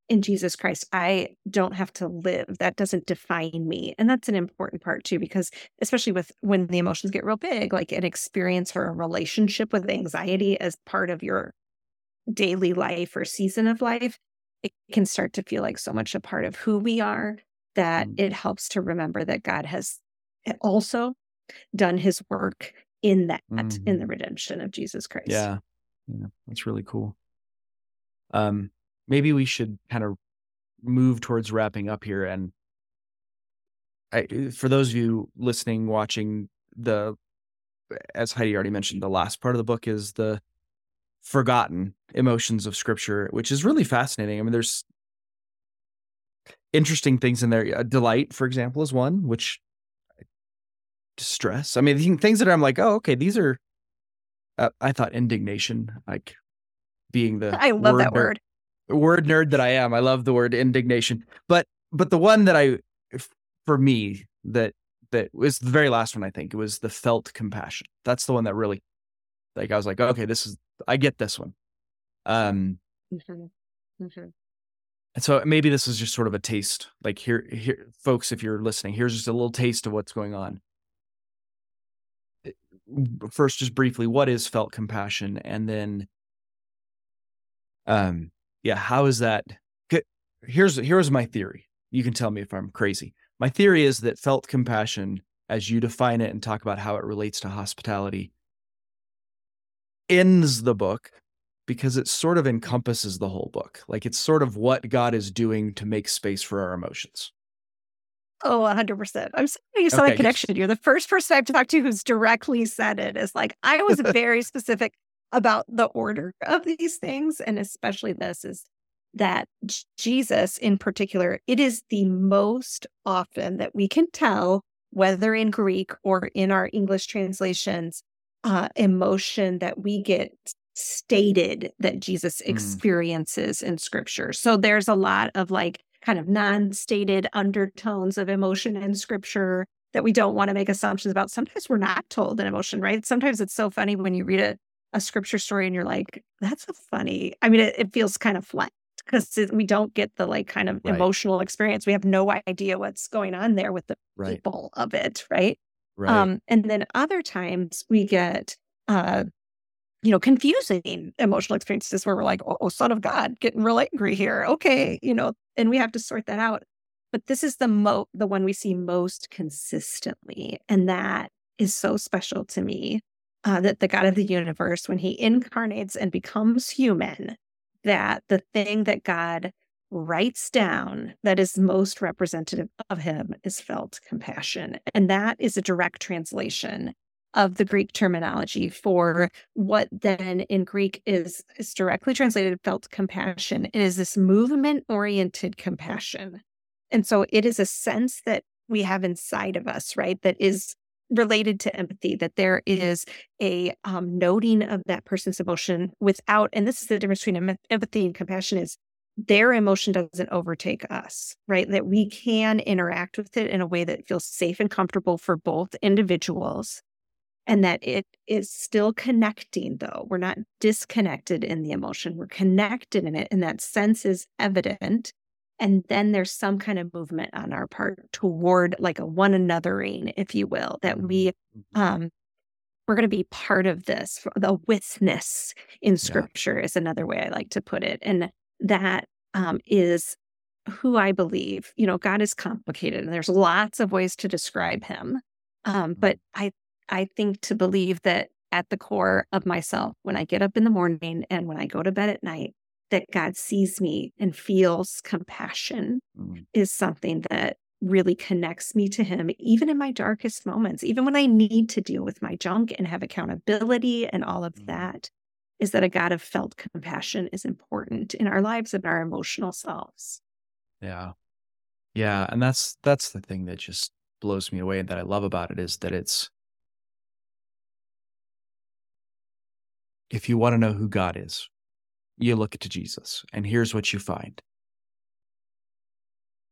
in Jesus Christ. I don't have to live. That doesn't define me. And that's an important part too, because especially with when the emotions get real big, like an experience or a relationship with anxiety as part of your daily life or season of life, it can start to feel like so much a part of who we are that Mm. it helps to remember that God has also done his work in that, in the Mhm. redemption of Jesus Christ. Yeah. Yeah, that's really cool. Um, maybe we should kind of move towards wrapping up here. And I, uh, for those of you listening, watching the, as Heidi already mentioned, the last part of the book is the forgotten emotions of Scripture, which is really fascinating. I mean, there's interesting things in there. Delight, for example, is one which distress. I mean, things that I'm like, oh, okay, these are. Uh, I thought indignation, like being the I love that word. Word nerd that I am. I love the word indignation. But but the one that I for me that that was the very last one I think it was the felt compassion. That's the one that really like I was like, okay, this is I get this one. Um Mhm. Mhm. and so maybe this is just sort of a taste. Like here here folks if you're listening, here's just a little taste of what's going on. First just briefly, what is felt compassion and then um yeah, how is that here's here's my theory. You can tell me if I'm crazy. My theory is that felt compassion, as you define it and talk about how it relates to hospitality, ends the book because it sort of encompasses the whole book. Like it's sort of what God is doing to make space for our emotions. Oh, 100%. I'm so you saw that Okay. connection. You're the first person I've talked to who's directly said it. Is like, I was very specific about the order of these things. And especially this is that Jesus, in particular, it is the most often that we can tell, whether in Greek or in our English translations, uh, emotion that we get stated that Jesus Mm. experiences in scripture. So there's a lot of like kind of non-stated undertones of emotion in scripture that we don't want to make assumptions about. Sometimes we're not told an emotion, right? Sometimes it's so funny when you read a, a scripture story and you're like, that's a funny. I mean, it, it feels kind of flat because we don't get the like kind of Right. emotional experience. We have no idea what's going on there with the Right. people of it, right? Right. Um, and then other times we get, uh, you know, confusing emotional experiences where we're like, oh, son of God, getting real angry here. Okay, you know, and we have to sort that out. But this is the mo the one we see most consistently, and that is so special to me. Uh, that the God of the universe, when He incarnates and becomes human, that the thing that God writes down that is most representative of him is felt compassion. And that is a direct translation of the Greek terminology for what then in Greek is, is directly translated felt compassion. It is this movement oriented compassion. And so it is a sense that we have inside of us, right? That is related to empathy, that there is a um, noting of that person's emotion without, and this is the difference between empathy and compassion is their emotion doesn't overtake us, right? That we can interact with it in a way that feels safe and comfortable for both individuals. And that it is still connecting, though. We're not disconnected in the emotion. We're connected in it. And that sense is evident. And then there's some kind of movement on our part toward like a one anothering, if you will, that we mm-hmm. um we're going to be part of this. The witness in scripture yeah. is another way I like to put it. And that um, is who I believe. You know, God is complicated, and there's lots of ways to describe Him. Um, mm-hmm. but I, I think to believe that at the core of myself, when I get up in the morning and when I go to bed at night, that God sees me and feels compassion mm-hmm. is something that really connects me to Him, even in my darkest moments, even when I need to deal with my junk and have accountability and all of mm-hmm. that is that a God of felt compassion is important in our lives and our emotional selves. Yeah. Yeah. And that's that's the thing that just blows me away and that I love about it is that it's if you want to know who God is, you look to Jesus, and here's what you find.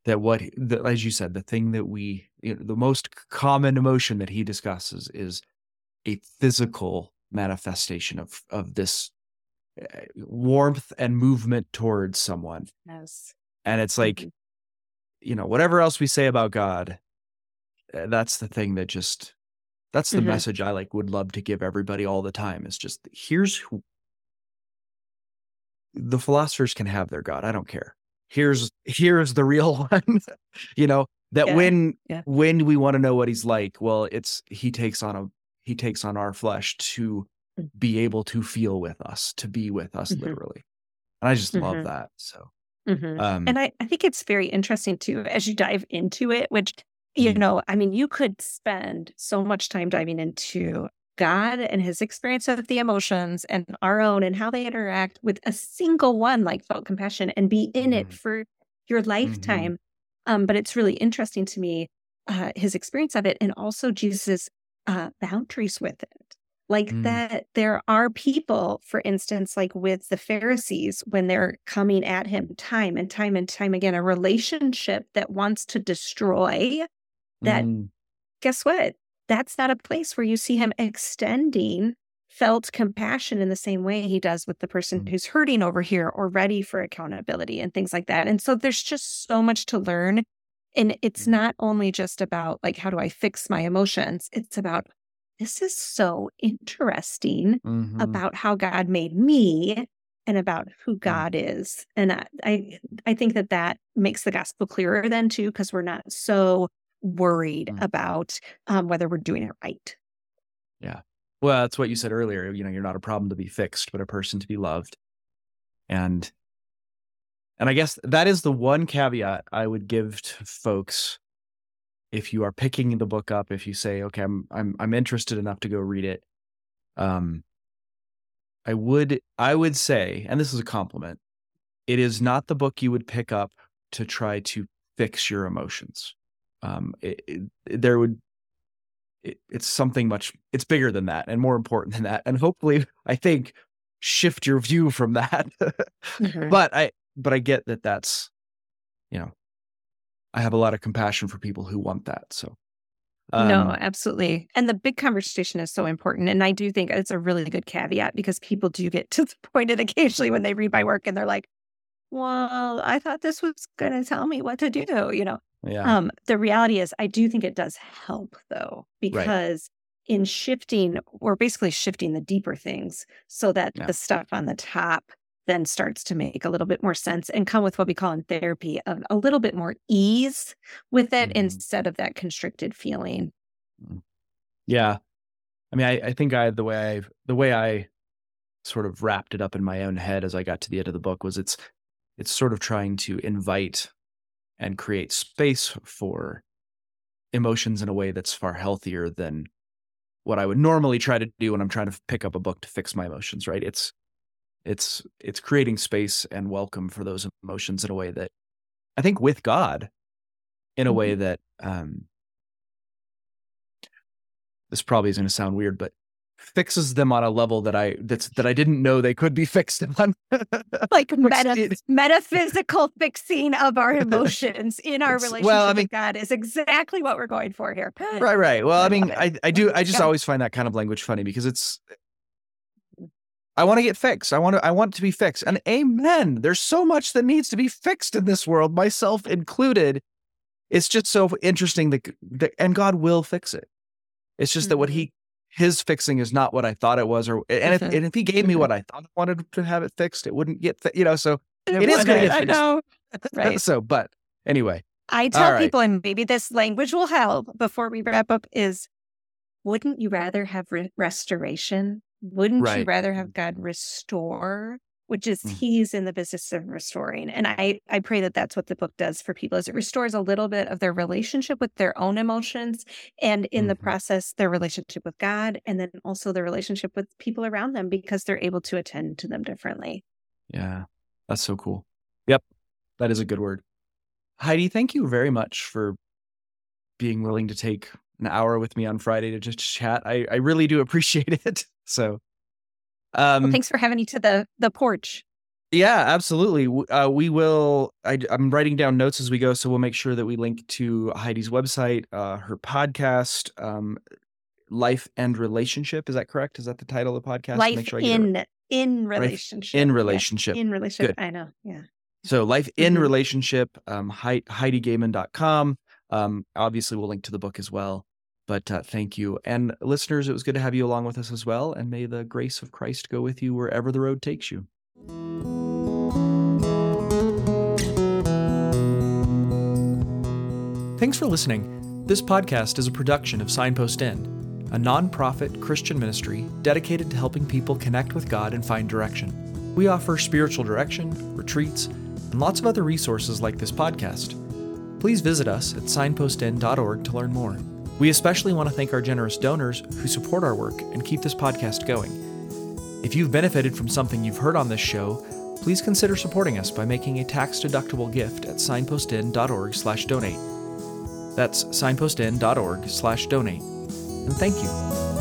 That what, the, as you said, the thing that we, you know, the most common emotion that he discusses is a physical manifestation of of this eh, warmth and movement towards someone. Yes. And it's like, mm-hmm. you know, whatever else we say about God, eh, that's the thing that just that's the mm-hmm. message I like would love to give everybody all the time. Is just here's who the philosophers can have their God. I don't care. Here's here's the real one. you know, that yeah. when yeah. when we want to know what he's like, well, it's he takes on a he takes on our flesh to mm. be able to feel with us, to be with us mm-hmm. literally. And I just mm-hmm. love that. So, mm-hmm. um, and I, I think it's very interesting too, as you dive into it, which, you mm. know, I mean, you could spend so much time diving into God and his experience of the emotions and our own and how they interact with a single one like felt compassion and be in it mm-hmm. for your mm-hmm. lifetime. Um, but it's really interesting to me, uh, his experience of it and also Jesus' uh, boundaries with it. Like mm. that, there are people, for instance, like with the Pharisees, when they're coming at him time and time and time again, a relationship that wants to destroy that. Mm. Guess what? That's not a place where you see him extending felt compassion in the same way he does with the person mm. who's hurting over here or ready for accountability and things like that. And so there's just so much to learn and it's mm-hmm. not only just about like, how do I fix my emotions? It's about, this is so interesting mm-hmm. about how God made me and about who mm. God is. And I, I, I think that that makes the gospel clearer then too, because we're not so worried mm-hmm. about um, whether we're doing it right. Yeah. Well, that's what you said earlier. You know, you're not a problem to be fixed, but a person to be loved. And and I guess that is the one caveat I would give to folks if you are picking the book up, if you say, okay, I'm I'm I'm interested enough to go read it. Um I would I would say, and this is a compliment, it is not the book you would pick up to try to fix your emotions. Um it, it, there would it, it's something much it's bigger than that and more important than that and hopefully i think shift your view from that mm-hmm. but i but I get that that's, you know, I have a lot of compassion for people who want that. So, um, no, absolutely. And the big conversation is so important. And I do think it's a really good caveat because people do get to the point of occasionally when they read my work and they're like, well, I thought this was going to tell me what to do, you know? Yeah. Um, the reality is, I do think it does help though, because right. in shifting, we're basically shifting the deeper things so that yeah. the stuff on the top then starts to make a little bit more sense and come with what we call in therapy a, a little bit more ease with it mm-hmm. instead of that constricted feeling. Mm. Yeah. I mean, I, I think I the way I the way I sort of wrapped it up in my own head as I got to the end of the book was it's it's sort of trying to invite and create space for emotions in a way that's far healthier than what I would normally try to do when I'm trying to pick up a book to fix my emotions, right? It's it's it's creating space and welcome for those emotions in a way that I think with God in a way Mm-hmm. that um this probably is going to sound weird, but fixes them on a level that I that's that I didn't know they could be fixed on. like meta- metaphysical fixing of our emotions in our relationship well, I mean- with God is exactly what we're going for here. right, right. Well, I I mean, I I do I just Yeah. always find that kind of language funny because it's I want to get fixed. I want to I want to be fixed. And amen. There's so much that needs to be fixed in this world, myself included. It's just so interesting that, that and God will fix it. It's just that what he mm-hmm. His fixing is not what I thought it was, or and if Mhm. and if he gave me what I thought I wanted to have it fixed, it wouldn't get you know. So It It is gonna wouldn't, get I know. Right. so, but anyway, I tell right. people, and maybe this language will help before we wrap up, is wouldn't you rather have re- restoration? Wouldn't you rather have God restore? Which is Mm. he's in the business of restoring. And I, I pray that that's what the book does for people is it restores a little bit of their relationship with their own emotions and in the Mhm. process their relationship with God and then also their relationship with people around them because they're able to attend to them differently. yeah, that's so cool. Yep, that is a good word. Heidi, thank you very much for being willing to take an hour with me on Friday to just chat. I, I really do appreciate it. So, um, Well, thanks for having me to the the porch. Yeah, absolutely. Uh, we will. I, am writing down notes as we go, so we'll make sure that we link to Heidi's website, uh, her podcast, um, "Life and Relationship." Is that correct? Is that the title of the podcast? Life Make sure I get right. in in relationship. in Yeah, relationship. in relationship. Good. I know. Yeah. So, "Life in Mhm. Relationship." Um, Hei- HeidiGoehmann.com. Um, obviously, we'll link to the book as well. But uh, thank you, and listeners, it was good to have you along with us as well. And may the grace of Christ go with you wherever the road takes you. Thanks for listening. This podcast is a production of Signpost Inn, a nonprofit Christian ministry dedicated to helping people connect with God and find direction. We offer spiritual direction, retreats, and lots of other resources like this podcast. Please visit us at signpostinn.org to learn more. We especially want to thank our generous donors who support our work and keep this podcast going. If you've benefited from something you've heard on this show, please consider supporting us by making a tax-deductible gift at signpostinn.org/donate. That's signpostinn.org/donate. And thank you.